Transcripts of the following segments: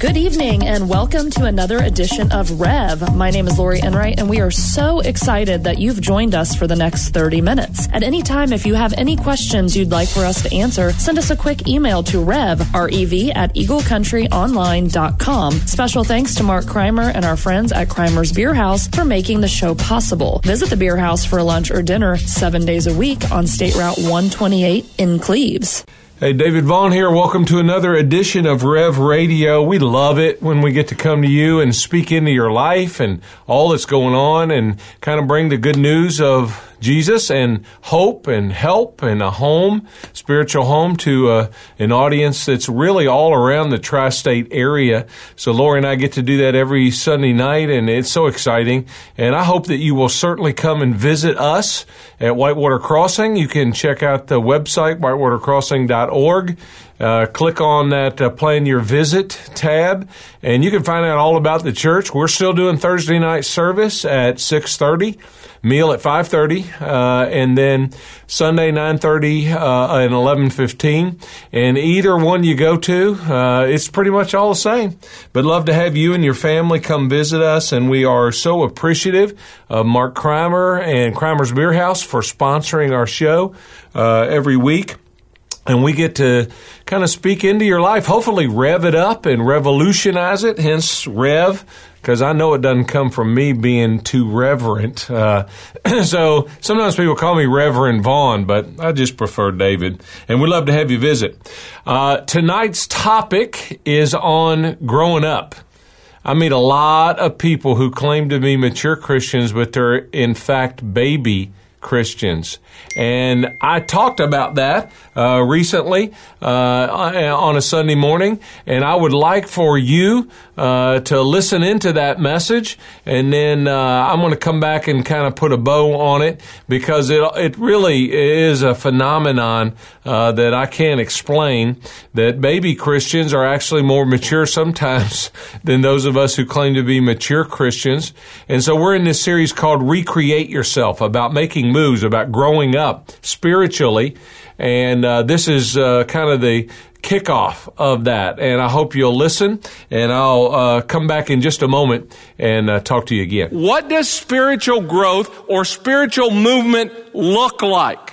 Good evening and welcome to another edition of Rev. My name is Lori Enright and we are so excited that you've joined us for the next 30 minutes. At any time, if you have any questions you'd like for us to answer, send us a quick email to rev, R-E-V, at eaglecountryonline.com. Special thanks to Mark Kreimer and our friends at Kreimer's Beer House for making the show possible. Visit the Beer House for lunch or dinner seven days a week on State Route 128 in Cleves. Hey, David Vaughn here. Welcome to another edition of Rev Radio. We love it when we get to come to you and speak into your life and all that's going on and kind of bring the good news of Jesus and hope and help and a home, spiritual home to uh, an audience that's really all around the tri state area. So, Lori and I get to do that every Sunday night, and it's so exciting. And I hope that you will certainly come and visit us at Whitewater Crossing. You can check out the website, whitewatercrossing.org. Uh, click on that uh, plan your visit tab and you can find out all about the church we're still doing thursday night service at 6.30 meal at 5.30 uh, and then sunday 9.30 uh, and 11.15 and either one you go to uh, it's pretty much all the same. But love to have you and your family come visit us and we are so appreciative of mark Kreimer and Kreimer's beer house for sponsoring our show uh, every week. And we get to kind of speak into your life, hopefully rev it up and revolutionize it, hence rev, because I know it doesn't come from me being too reverent. Uh, so sometimes people call me Reverend Vaughn, but I just prefer David. And we'd love to have you visit. Uh, tonight's topic is on growing up. I meet a lot of people who claim to be mature Christians, but they're in fact baby Christians. And I talked about that uh, recently uh, on a Sunday morning, and I would like for you uh, to listen into that message, and then uh, I'm going to come back and kind of put a bow on it because it it really is a phenomenon uh, that I can't explain. That baby Christians are actually more mature sometimes than those of us who claim to be mature Christians, and so we're in this series called "Recreate Yourself" about making moves, about growing up spiritually, and uh, this is uh, kind of the kickoff of that. And I hope you'll listen, and I'll uh, come back in just a moment and uh, talk to you again. What does spiritual growth or spiritual movement look like?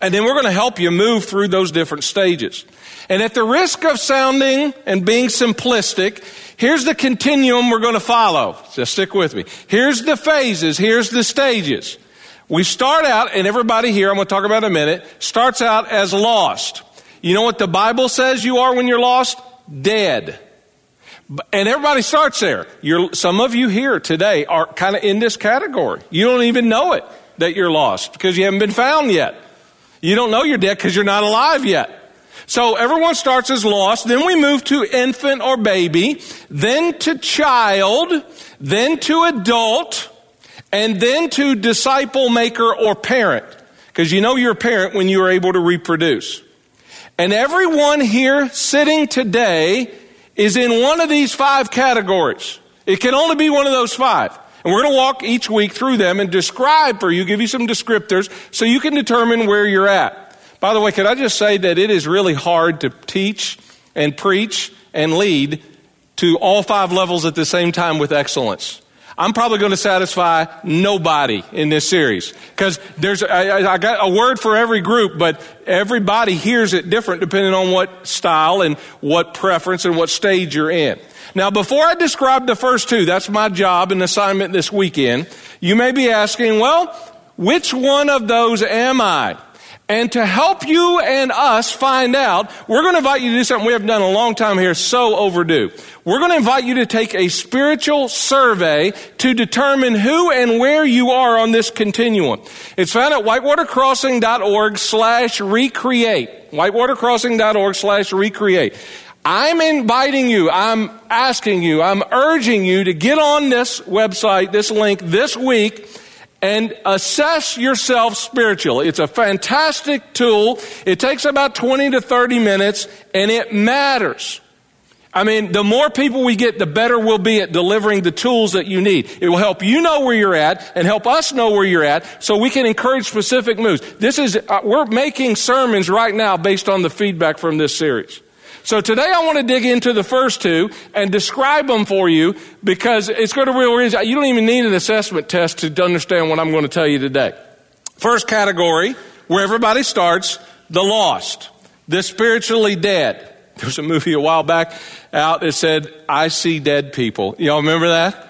And then we're going to help you move through those different stages. And at the risk of sounding and being simplistic, here's the continuum we're going to follow. Just stick with me. Here's the phases. Here's the stages. We start out, and everybody here, I'm going to talk about in a minute, starts out as lost. You know what the Bible says you are when you're lost? Dead. And everybody starts there. You're, some of you here today are kind of in this category. You don't even know it that you're lost because you haven't been found yet. You don't know you're dead because you're not alive yet. So everyone starts as lost. Then we move to infant or baby, then to child, then to adult, and then to disciple maker or parent. Because you know you're a parent when you are able to reproduce. And everyone here sitting today is in one of these five categories. It can only be one of those five. And we're going to walk each week through them and describe for you, give you some descriptors so you can determine where you're at. By the way, could I just say that it is really hard to teach and preach and lead to all five levels at the same time with excellence. I'm probably going to satisfy nobody in this series because there's I, I, got a word for every group, but everybody hears it different depending on what style and what preference and what stage you're in. Now, before I describe the first two, that's my job and assignment this weekend. You may be asking, well, which one of those am I? And to help you and us find out, we're going to invite you to do something we haven't done a long time here, so overdue. We're going to invite you to take a spiritual survey to determine who and where you are on this continuum. It's found at whitewatercrossing.org slash recreate. whitewatercrossing.org slash recreate. I'm inviting you, I'm asking you, I'm urging you to get on this website, this link this week and assess yourself spiritually. It's a fantastic tool. It takes about 20 to 30 minutes and it matters. I mean, the more people we get, the better we'll be at delivering the tools that you need. It will help you know where you're at and help us know where you're at so we can encourage specific moves. This is, uh, we're making sermons right now based on the feedback from this series. So today I want to dig into the first two and describe them for you because it's going to realize you don't even need an assessment test to understand what I'm going to tell you today. First category, where everybody starts, the lost, the spiritually dead. There was a movie a while back out that said, I see dead people. Y'all remember that?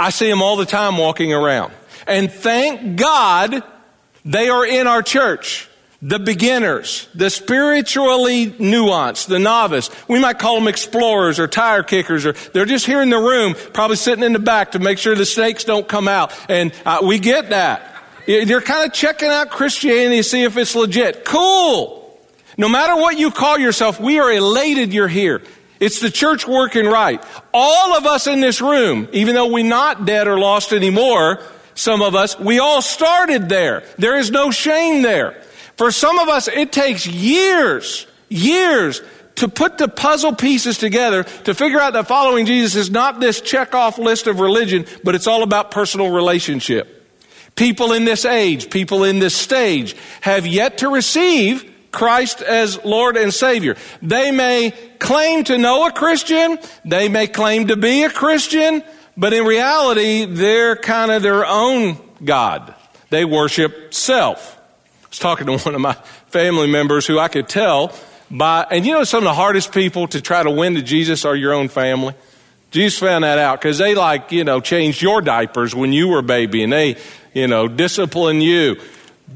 I see them all the time walking around. And thank God they are in our church the beginners, the spiritually nuanced, the novice. We might call them explorers or tire kickers, or they're just here in the room, probably sitting in the back to make sure the snakes don't come out. And uh, we get that. You're kind of checking out Christianity to see if it's legit. Cool. No matter what you call yourself, we are elated you're here. It's the church working right. All of us in this room, even though we're not dead or lost anymore, some of us, we all started there. There is no shame there. For some of us, it takes years, years to put the puzzle pieces together to figure out that following Jesus is not this check off list of religion, but it's all about personal relationship. People in this age, people in this stage have yet to receive Christ as Lord and Savior. They may claim to know a Christian, they may claim to be a Christian, but in reality, they're kind of their own God. They worship self was talking to one of my family members who I could tell by, and you know, some of the hardest people to try to win to Jesus are your own family. Jesus found that out because they like, you know, changed your diapers when you were a baby and they, you know, discipline you.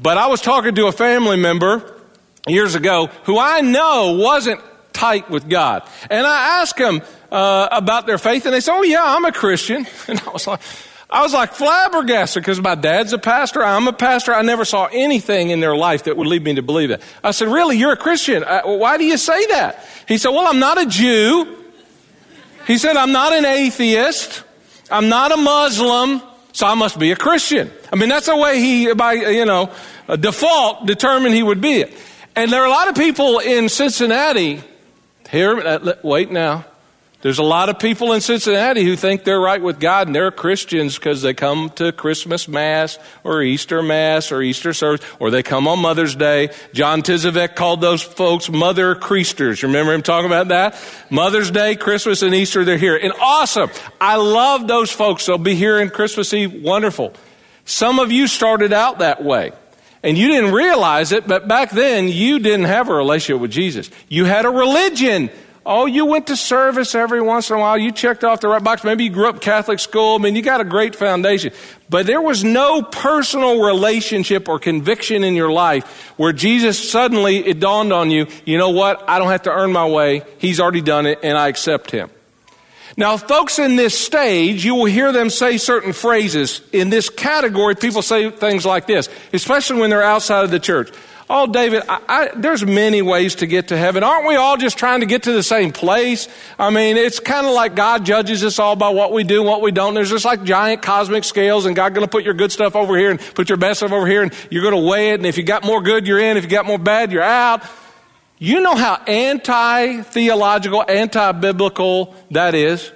But I was talking to a family member years ago who I know wasn't tight with God. And I asked him uh, about their faith and they said, Oh, yeah, I'm a Christian. And I was like, I was like flabbergasted because my dad's a pastor. I'm a pastor. I never saw anything in their life that would lead me to believe that. I said, Really? You're a Christian? Uh, why do you say that? He said, Well, I'm not a Jew. He said, I'm not an atheist. I'm not a Muslim. So I must be a Christian. I mean, that's the way he, by, you know, default, determined he would be it. And there are a lot of people in Cincinnati. Here, uh, wait now. There's a lot of people in Cincinnati who think they're right with God and they're Christians because they come to Christmas Mass or Easter Mass or Easter service or they come on Mother's Day. John Tizovek called those folks Mother Creasters. Remember him talking about that? Mother's Day, Christmas, and Easter, they're here. And awesome. I love those folks. They'll be here in Christmas Eve. Wonderful. Some of you started out that way. And you didn't realize it, but back then you didn't have a relationship with Jesus. You had a religion. Oh, you went to service every once in a while. You checked off the right box. Maybe you grew up Catholic school. I mean, you got a great foundation. But there was no personal relationship or conviction in your life where Jesus suddenly, it dawned on you, you know what? I don't have to earn my way. He's already done it and I accept him. Now, folks in this stage, you will hear them say certain phrases. In this category, people say things like this, especially when they're outside of the church. Oh, David, I, I, there's many ways to get to heaven. Aren't we all just trying to get to the same place? I mean, it's kind of like God judges us all by what we do and what we don't. There's just like giant cosmic scales, and God going to put your good stuff over here and put your best stuff over here, and you're going to weigh it. And if you got more good, you're in. If you got more bad, you're out. You know how anti theological, anti biblical that is.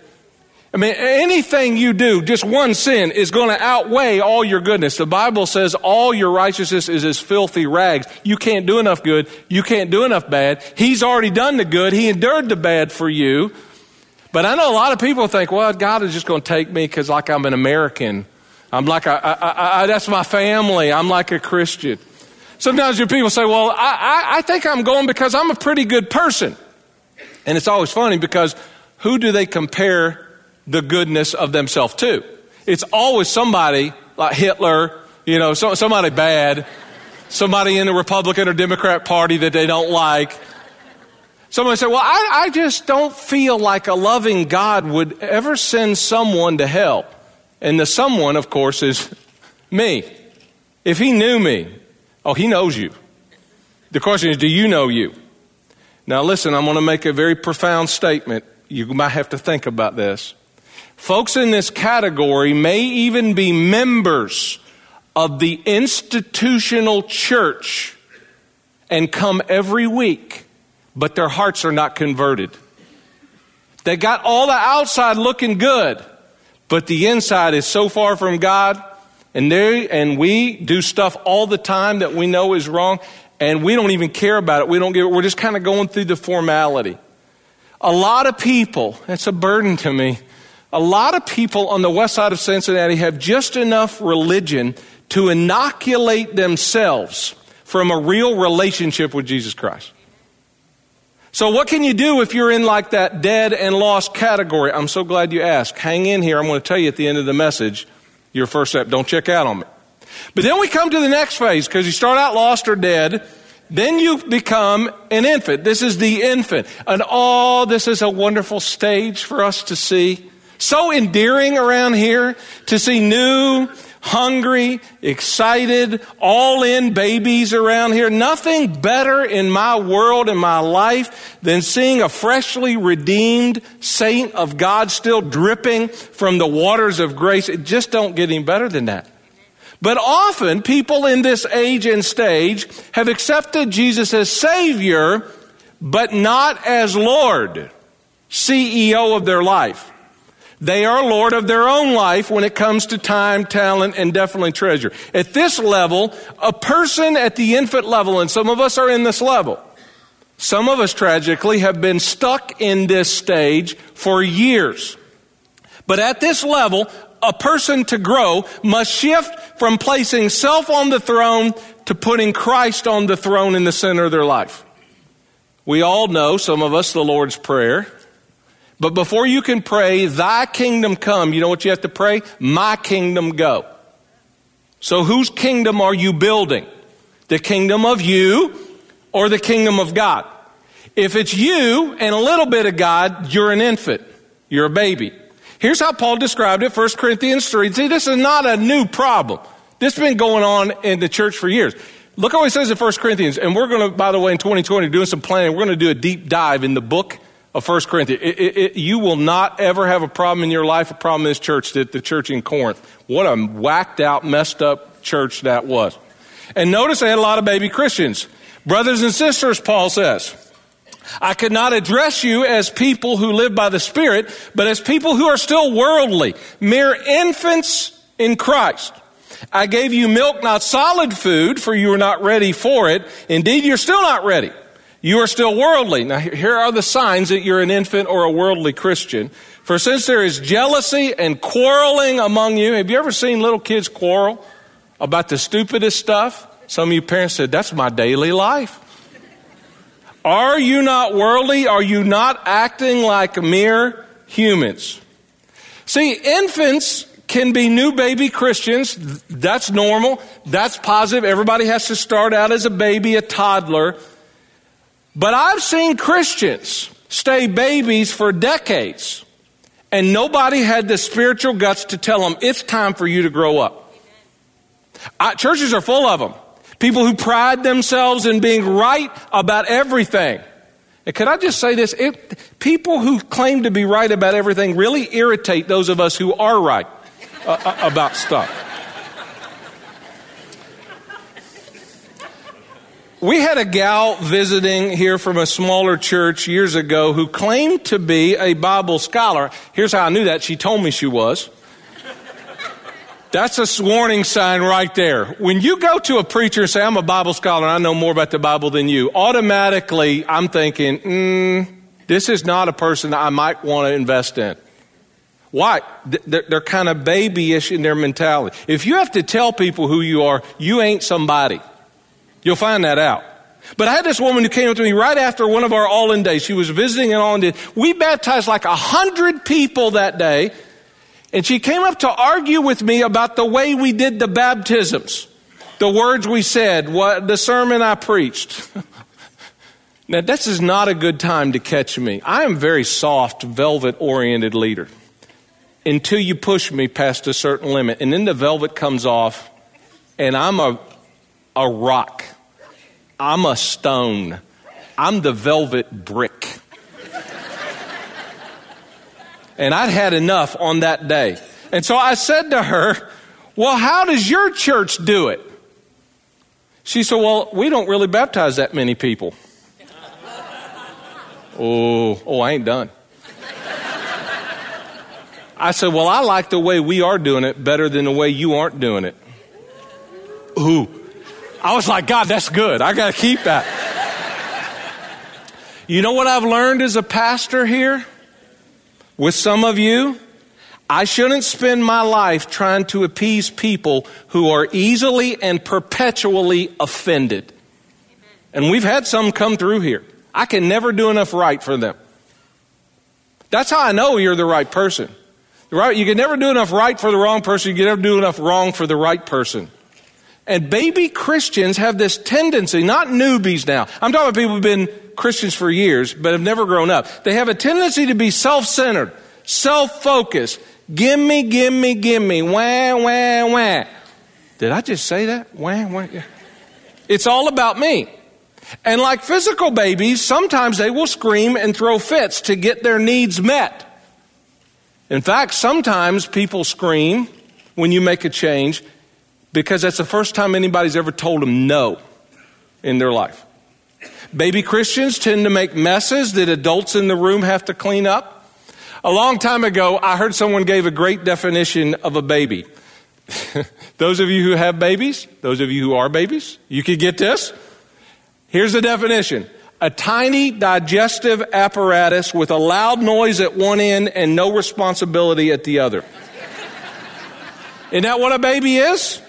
I mean, anything you do, just one sin, is going to outweigh all your goodness. The Bible says all your righteousness is as filthy rags. You can't do enough good. You can't do enough bad. He's already done the good. He endured the bad for you. But I know a lot of people think, well, God is just going to take me because, like, I'm an American. I'm like, a, I, I, that's my family. I'm like a Christian. Sometimes your people say, well, I, I think I'm going because I'm a pretty good person. And it's always funny because who do they compare the goodness of themselves too. It's always somebody like Hitler, you know, so, somebody bad, somebody in the Republican or Democrat Party that they don't like. Somebody say, Well, I, I just don't feel like a loving God would ever send someone to hell. And the someone, of course, is me. If he knew me, oh, he knows you. The question is, do you know you? Now, listen, I'm going to make a very profound statement. You might have to think about this. Folks in this category may even be members of the institutional church and come every week, but their hearts are not converted. They got all the outside looking good, but the inside is so far from God, and they and we do stuff all the time that we know is wrong, and we don't even care about it. We don't give. We're just kind of going through the formality. A lot of people, it's a burden to me. A lot of people on the west side of Cincinnati have just enough religion to inoculate themselves from a real relationship with Jesus Christ. So, what can you do if you're in like that dead and lost category? I'm so glad you asked. Hang in here. I'm going to tell you at the end of the message your first step. Don't check out on me. But then we come to the next phase because you start out lost or dead. Then you become an infant. This is the infant. And oh, this is a wonderful stage for us to see. So endearing around here to see new, hungry, excited, all in babies around here. Nothing better in my world, in my life, than seeing a freshly redeemed saint of God still dripping from the waters of grace. It just don't get any better than that. But often people in this age and stage have accepted Jesus as Savior, but not as Lord, CEO of their life. They are Lord of their own life when it comes to time, talent, and definitely treasure. At this level, a person at the infant level, and some of us are in this level, some of us tragically have been stuck in this stage for years. But at this level, a person to grow must shift from placing self on the throne to putting Christ on the throne in the center of their life. We all know, some of us, the Lord's Prayer. But before you can pray, Thy kingdom come, you know what you have to pray? My kingdom go. So whose kingdom are you building? The kingdom of you or the kingdom of God? If it's you and a little bit of God, you're an infant. You're a baby. Here's how Paul described it, 1 Corinthians 3. See, this is not a new problem. This has been going on in the church for years. Look how he says in 1 Corinthians, and we're going to, by the way, in 2020, doing some planning, we're going to do a deep dive in the book of 1 Corinthians. It, it, it, you will not ever have a problem in your life, a problem in this church, that the church in Corinth. What a whacked out, messed up church that was. And notice they had a lot of baby Christians. Brothers and sisters, Paul says, I could not address you as people who live by the Spirit, but as people who are still worldly, mere infants in Christ. I gave you milk, not solid food, for you were not ready for it. Indeed, you're still not ready. You are still worldly. Now, here are the signs that you're an infant or a worldly Christian. For since there is jealousy and quarreling among you, have you ever seen little kids quarrel about the stupidest stuff? Some of you parents said, That's my daily life. Are you not worldly? Are you not acting like mere humans? See, infants can be new baby Christians. That's normal. That's positive. Everybody has to start out as a baby, a toddler. But I've seen Christians stay babies for decades, and nobody had the spiritual guts to tell them it's time for you to grow up. I, churches are full of them. People who pride themselves in being right about everything. And could I just say this? It, people who claim to be right about everything really irritate those of us who are right uh, uh about stuff. We had a gal visiting here from a smaller church years ago who claimed to be a Bible scholar. Here's how I knew that. She told me she was. That's a warning sign right there. When you go to a preacher and say, I'm a Bible scholar, I know more about the Bible than you, automatically I'm thinking, mm, this is not a person I might want to invest in. Why? They're kind of babyish in their mentality. If you have to tell people who you are, you ain't somebody. You'll find that out. But I had this woman who came up to me right after one of our all in days. She was visiting an all in day. We baptized like a hundred people that day. And she came up to argue with me about the way we did the baptisms, the words we said, what, the sermon I preached. now, this is not a good time to catch me. I am a very soft, velvet oriented leader until you push me past a certain limit. And then the velvet comes off, and I'm a a rock. I'm a stone. I'm the velvet brick. and I'd had enough on that day. And so I said to her, Well, how does your church do it? She said, Well, we don't really baptize that many people. oh, oh, I ain't done. I said, Well, I like the way we are doing it better than the way you aren't doing it. Ooh. I was like, God, that's good. I got to keep that. You know what I've learned as a pastor here? With some of you? I shouldn't spend my life trying to appease people who are easily and perpetually offended. And we've had some come through here. I can never do enough right for them. That's how I know you're the right person. Right? You can never do enough right for the wrong person. You can never do enough wrong for the right person. And baby Christians have this tendency, not newbies now. I'm talking about people who've been Christians for years, but have never grown up. They have a tendency to be self-centered, self-focused. Gimme, gimme, gimme. Wah, wah, wah. Did I just say that? Wah, wah. It's all about me. And like physical babies, sometimes they will scream and throw fits to get their needs met. In fact, sometimes people scream when you make a change because that's the first time anybody's ever told them no in their life. Baby Christians tend to make messes that adults in the room have to clean up. A long time ago, I heard someone gave a great definition of a baby. those of you who have babies, those of you who are babies, you could get this. Here's the definition a tiny digestive apparatus with a loud noise at one end and no responsibility at the other. Isn't that what a baby is?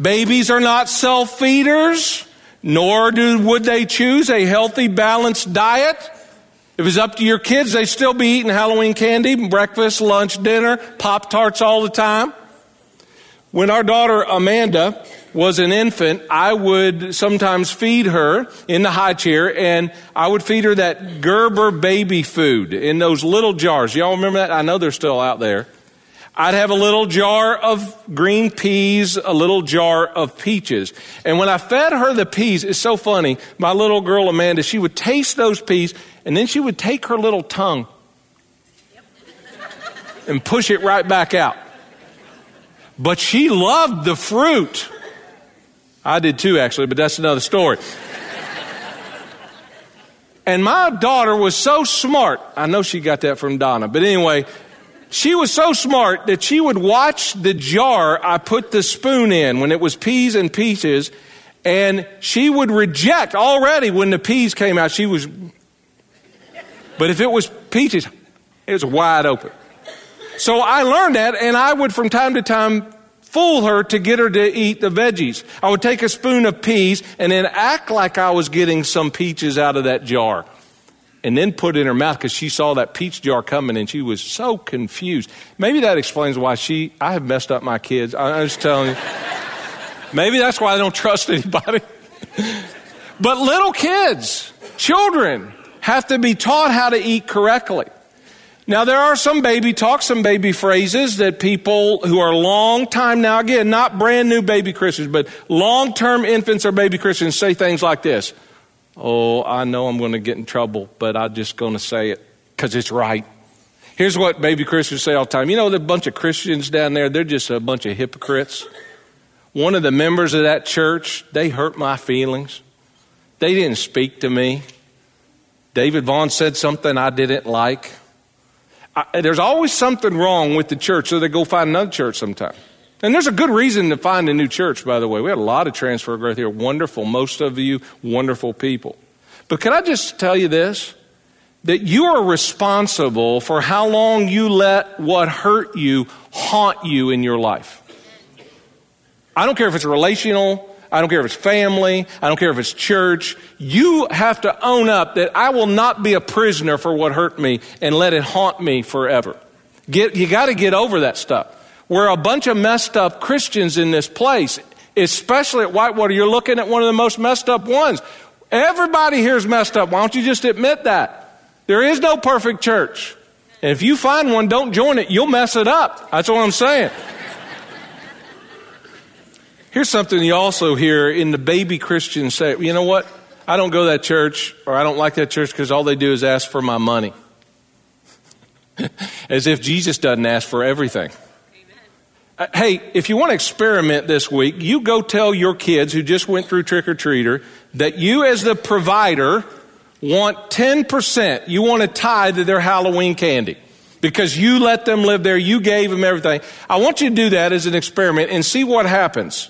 Babies are not self feeders, nor do, would they choose a healthy, balanced diet. If it's up to your kids, they still be eating Halloween candy, breakfast, lunch, dinner, Pop Tarts all the time. When our daughter Amanda was an infant, I would sometimes feed her in the high chair and I would feed her that Gerber baby food in those little jars. Y'all remember that? I know they're still out there. I'd have a little jar of green peas, a little jar of peaches. And when I fed her the peas, it's so funny. My little girl Amanda, she would taste those peas and then she would take her little tongue and push it right back out. But she loved the fruit. I did too, actually, but that's another story. and my daughter was so smart. I know she got that from Donna, but anyway, she was so smart that she would watch the jar I put the spoon in when it was peas and peaches, and she would reject already when the peas came out. She was but if it was peaches, it was wide open. So I learned that, and I would from time to time fool her to get her to eat the veggies. I would take a spoon of peas and then act like I was getting some peaches out of that jar. And then put it in her mouth because she saw that peach jar coming and she was so confused. Maybe that explains why she, I have messed up my kids. I'm just telling you. Maybe that's why I don't trust anybody. but little kids, children, have to be taught how to eat correctly. Now, there are some baby talk, some baby phrases that people who are long time now, again, not brand new baby Christians, but long term infants or baby Christians say things like this Oh, I know I'm going to get in trouble, but I'm just going to say it because it's right. Here's what baby Christians say all the time. You know, the bunch of Christians down there, they're just a bunch of hypocrites. One of the members of that church, they hurt my feelings. They didn't speak to me. David Vaughn said something I didn't like. I, there's always something wrong with the church, so they go find another church sometime. And there's a good reason to find a new church, by the way. We had a lot of transfer growth here. Wonderful. Most of you, wonderful people. But can I just tell you this? That you are responsible for how long you let what hurt you haunt you in your life. I don't care if it's relational, I don't care if it's family. I don't care if it's church. You have to own up that I will not be a prisoner for what hurt me and let it haunt me forever. Get, you got to get over that stuff. We're a bunch of messed up Christians in this place, especially at Whitewater. You're looking at one of the most messed up ones. Everybody here is messed up. Why don't you just admit that? There is no perfect church. And if you find one, don't join it. You'll mess it up. That's what I'm saying. Here's something you also hear in the baby Christians say, you know what? I don't go to that church or I don't like that church because all they do is ask for my money. As if Jesus doesn't ask for everything. Uh, hey, if you want to experiment this week, you go tell your kids who just went through trick or treater that you, as the provider, want 10%. You want to tithe to their Halloween candy because you let them live there. You gave them everything. I want you to do that as an experiment and see what happens.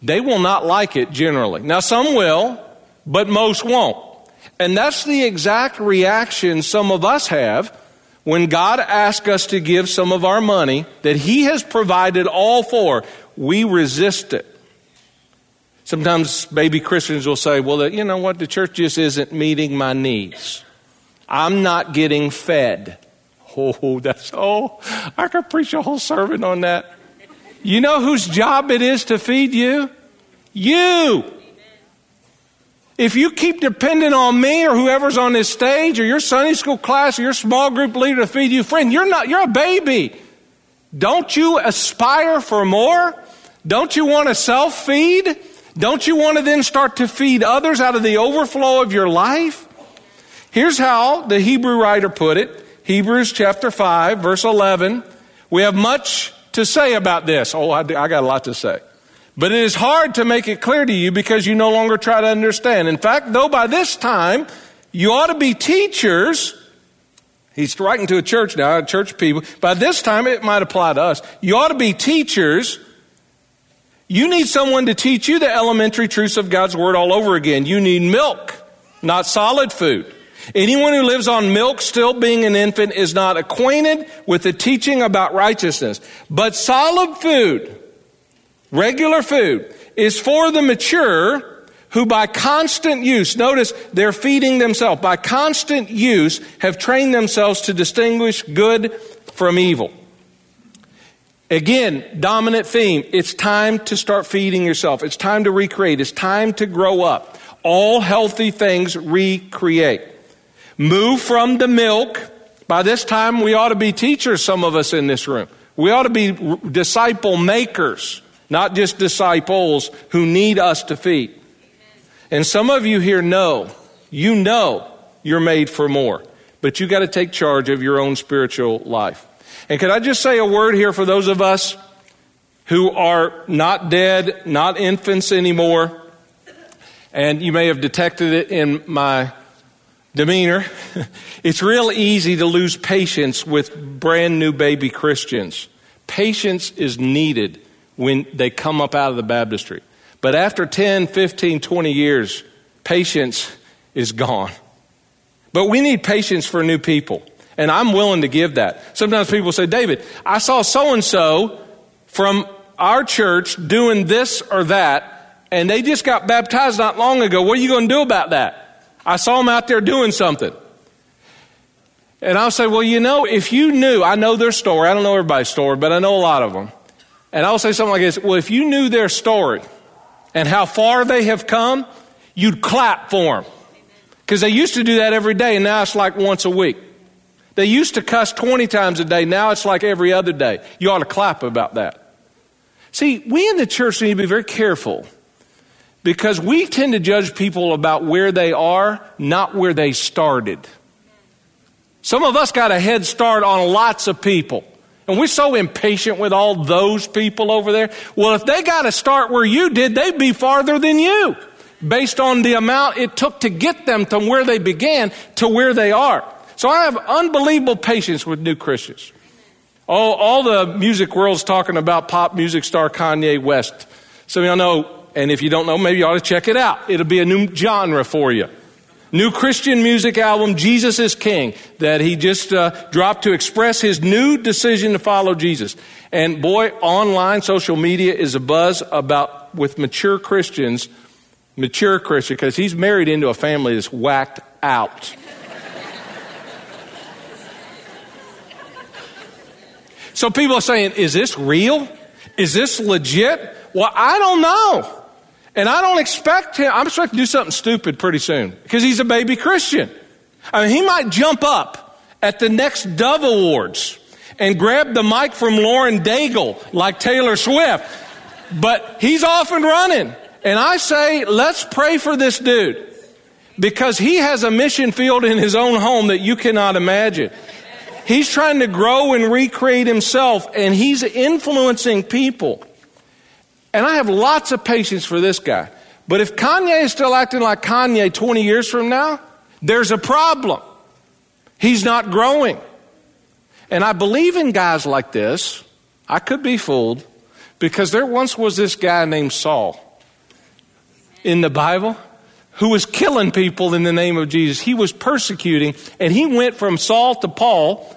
They will not like it generally. Now, some will, but most won't. And that's the exact reaction some of us have when God asks us to give some of our money that He has provided all for. We resist it. Sometimes baby Christians will say, well, you know what? The church just isn't meeting my needs. I'm not getting fed. Oh, that's, oh, I could preach a whole sermon on that. You know whose job it is to feed you? You. If you keep depending on me or whoever's on this stage or your Sunday school class or your small group leader to feed you, friend, you're not, you're a baby. Don't you aspire for more? Don't you want to self feed? Don't you want to then start to feed others out of the overflow of your life? Here's how the Hebrew writer put it Hebrews chapter 5, verse 11. We have much to say about this. Oh, I, I got a lot to say. But it is hard to make it clear to you because you no longer try to understand. In fact, though by this time you ought to be teachers, he's writing to a church now, church people. By this time, it might apply to us. You ought to be teachers. You need someone to teach you the elementary truths of God's Word all over again. You need milk, not solid food. Anyone who lives on milk, still being an infant, is not acquainted with the teaching about righteousness. But solid food, regular food, is for the mature who by constant use, notice they're feeding themselves, by constant use have trained themselves to distinguish good from evil. Again, dominant theme. It's time to start feeding yourself. It's time to recreate. It's time to grow up. All healthy things recreate. Move from the milk. By this time, we ought to be teachers, some of us in this room. We ought to be disciple makers, not just disciples who need us to feed. And some of you here know, you know you're made for more, but you got to take charge of your own spiritual life. And could I just say a word here for those of us who are not dead, not infants anymore? And you may have detected it in my demeanor. it's real easy to lose patience with brand new baby Christians. Patience is needed when they come up out of the baptistry. But after 10, 15, 20 years, patience is gone. But we need patience for new people. And I'm willing to give that. Sometimes people say, David, I saw so and so from our church doing this or that, and they just got baptized not long ago. What are you going to do about that? I saw them out there doing something. And I'll say, well, you know, if you knew, I know their story. I don't know everybody's story, but I know a lot of them. And I'll say something like this well, if you knew their story and how far they have come, you'd clap for them. Because they used to do that every day, and now it's like once a week. They used to cuss 20 times a day, now it's like every other day. You ought to clap about that. See, we in the church need to be very careful because we tend to judge people about where they are, not where they started. Some of us got a head start on lots of people. And we're so impatient with all those people over there. Well, if they got to start where you did, they'd be farther than you based on the amount it took to get them from where they began to where they are. So I have unbelievable patience with new Christians. All, all the music world's talking about pop music star Kanye West. Of y'all know and if you don't know, maybe you ought to check it out. It'll be a new genre for you. New Christian music album, Jesus is King, that he just uh, dropped to express his new decision to follow Jesus. And boy, online social media is a buzz about with mature Christians, mature Christian, because he's married into a family that's whacked out. so people are saying, is this real? Is this legit? Well, I don't know. And I don't expect him, I'm expecting to do something stupid pretty soon because he's a baby Christian. I mean, he might jump up at the next Dove Awards and grab the mic from Lauren Daigle like Taylor Swift, but he's off and running. And I say, let's pray for this dude because he has a mission field in his own home that you cannot imagine. He's trying to grow and recreate himself, and he's influencing people. And I have lots of patience for this guy. But if Kanye is still acting like Kanye 20 years from now, there's a problem. He's not growing. And I believe in guys like this. I could be fooled because there once was this guy named Saul in the Bible who was killing people in the name of Jesus. He was persecuting, and he went from Saul to Paul,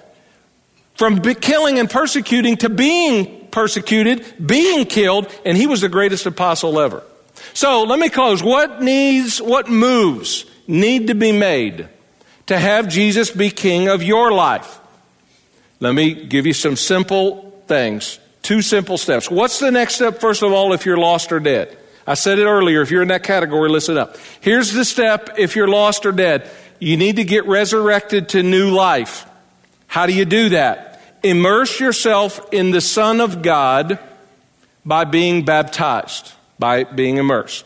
from killing and persecuting to being persecuted, being killed, and he was the greatest apostle ever. So let me close. What needs, what moves need to be made to have Jesus be king of your life? Let me give you some simple things. Two simple steps. What's the next step, first of all, if you're lost or dead? I said it earlier. If you're in that category, listen up. Here's the step if you're lost or dead. You need to get resurrected to new life. How do you do that? Immerse yourself in the Son of God by being baptized, by being immersed.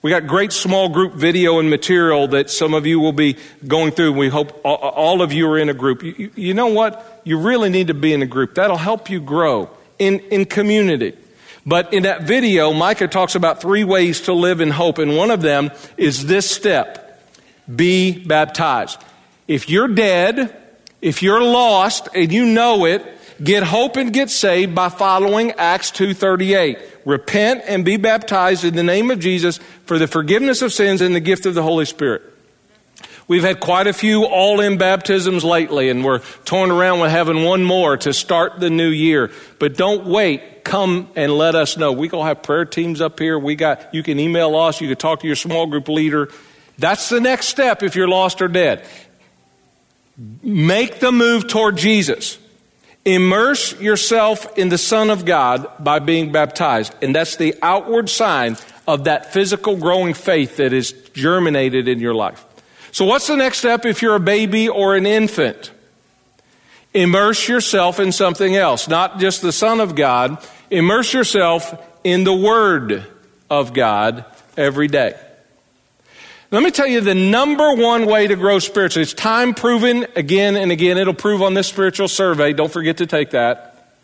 We got great small group video and material that some of you will be going through. We hope all of you are in a group. You, know what? You really need to be in a group. That'll help you grow in, in community. But in that video, Micah talks about three ways to live in hope, and one of them is this step be baptized. If you're dead, if you're lost and you know it, get hope and get saved by following Acts 2:38. Repent and be baptized in the name of Jesus for the forgiveness of sins and the gift of the Holy Spirit. We've had quite a few all in baptisms lately, and we're torn around with having one more to start the new year. But don't wait. Come and let us know. We're gonna have prayer teams up here. We got you can email us, you can talk to your small group leader. That's the next step if you're lost or dead. Make the move toward Jesus. Immerse yourself in the Son of God by being baptized. And that's the outward sign of that physical growing faith that is germinated in your life. So, what's the next step if you're a baby or an infant? Immerse yourself in something else, not just the Son of God. Immerse yourself in the Word of God every day. Let me tell you the number one way to grow spiritually. It's time proven again and again. It'll prove on this spiritual survey. Don't forget to take that.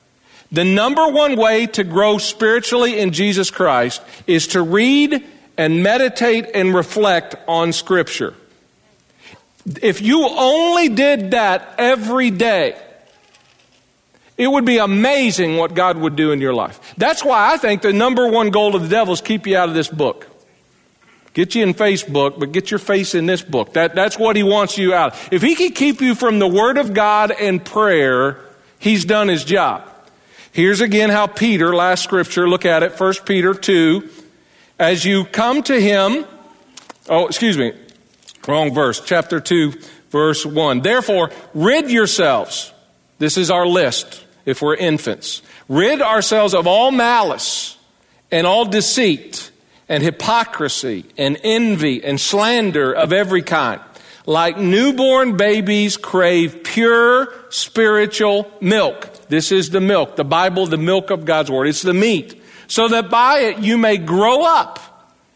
The number one way to grow spiritually in Jesus Christ is to read and meditate and reflect on Scripture. If you only did that every day, it would be amazing what God would do in your life. That's why I think the number one goal of the devil is keep you out of this book. Get you in Facebook, but get your face in this book. That, that's what he wants you out. If he can keep you from the Word of God and prayer, he's done his job. Here's again how Peter, last scripture, look at it, 1 Peter 2. As you come to him, oh, excuse me, Wrong verse. Chapter 2, verse 1. Therefore, rid yourselves. This is our list if we're infants. Rid ourselves of all malice and all deceit and hypocrisy and envy and slander of every kind. Like newborn babies crave pure spiritual milk. This is the milk, the Bible, the milk of God's Word. It's the meat. So that by it you may grow up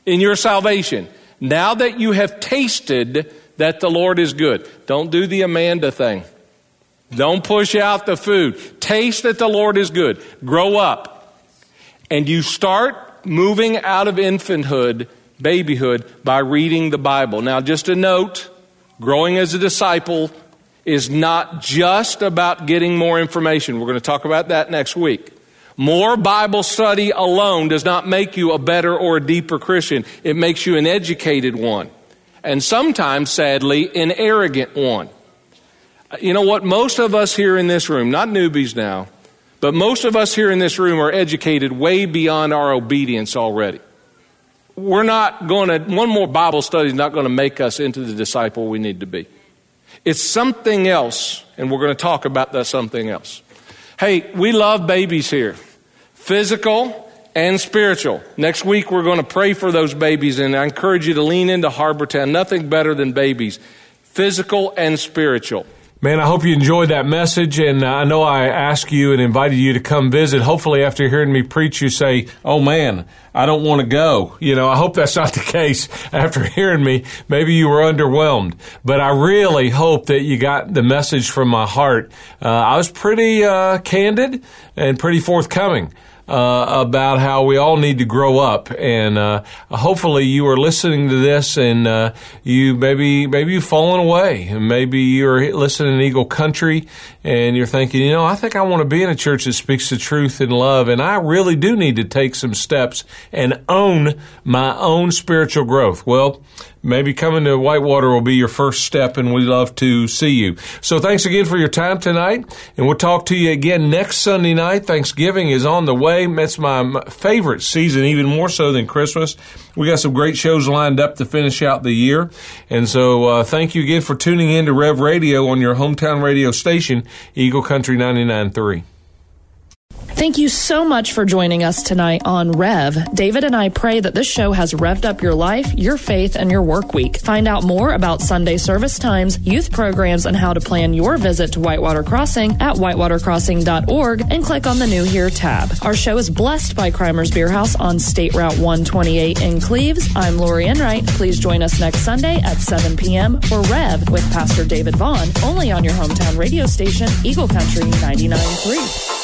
in your salvation now that you have tasted that the Lord is good, don't do the Amanda thing. Don't push out the food. Taste that the Lord is good. Grow up. And you start moving out of infanthood, babyhood, by reading the Bible. Now, just a note growing as a disciple is not just about getting more information. We're going to talk about that next week. More Bible study alone does not make you a better or a deeper Christian. It makes you an educated one. And sometimes, sadly, an arrogant one. You know what? Most of us here in this room, not newbies now, but most of us here in this room are educated way beyond our obedience already. We're not going to, one more Bible study is not going to make us into the disciple we need to be. It's something else, and we're going to talk about that something else. Hey, we love babies here physical and spiritual. Next week, we're going to pray for those babies, and I encourage you to lean into Harbortown. Nothing better than babies, physical and spiritual. Man, I hope you enjoyed that message, and I know I asked you and invited you to come visit. Hopefully, after hearing me preach, you say, "Oh man, I don't want to go." You know, I hope that's not the case. After hearing me, maybe you were underwhelmed, but I really hope that you got the message from my heart. Uh, I was pretty uh, candid and pretty forthcoming. Uh, about how we all need to grow up. And uh, hopefully, you are listening to this, and uh, you maybe maybe you've fallen away, and maybe you're listening to Eagle Country, and you're thinking, you know, I think I want to be in a church that speaks the truth in love, and I really do need to take some steps and own my own spiritual growth. Well, maybe coming to Whitewater will be your first step, and we love to see you. So thanks again for your time tonight, and we'll talk to you again next Sunday night. Thanksgiving is on the way. That's my favorite season, even more so than Christmas. We got some great shows lined up to finish out the year, and so uh, thank you again for tuning in to Rev Radio on your hometown radio station, Eagle Country 99.3. Thank you so much for joining us tonight on Rev. David and I pray that this show has revved up your life, your faith, and your work week. Find out more about Sunday service times, youth programs, and how to plan your visit to Whitewater Crossing at whitewatercrossing.org and click on the New Here tab. Our show is blessed by Kreimer's Beer House on State Route 128 in Cleves. I'm Lori Enright. Please join us next Sunday at 7 p.m. for Rev with Pastor David Vaughn, only on your hometown radio station, Eagle Country 99.3.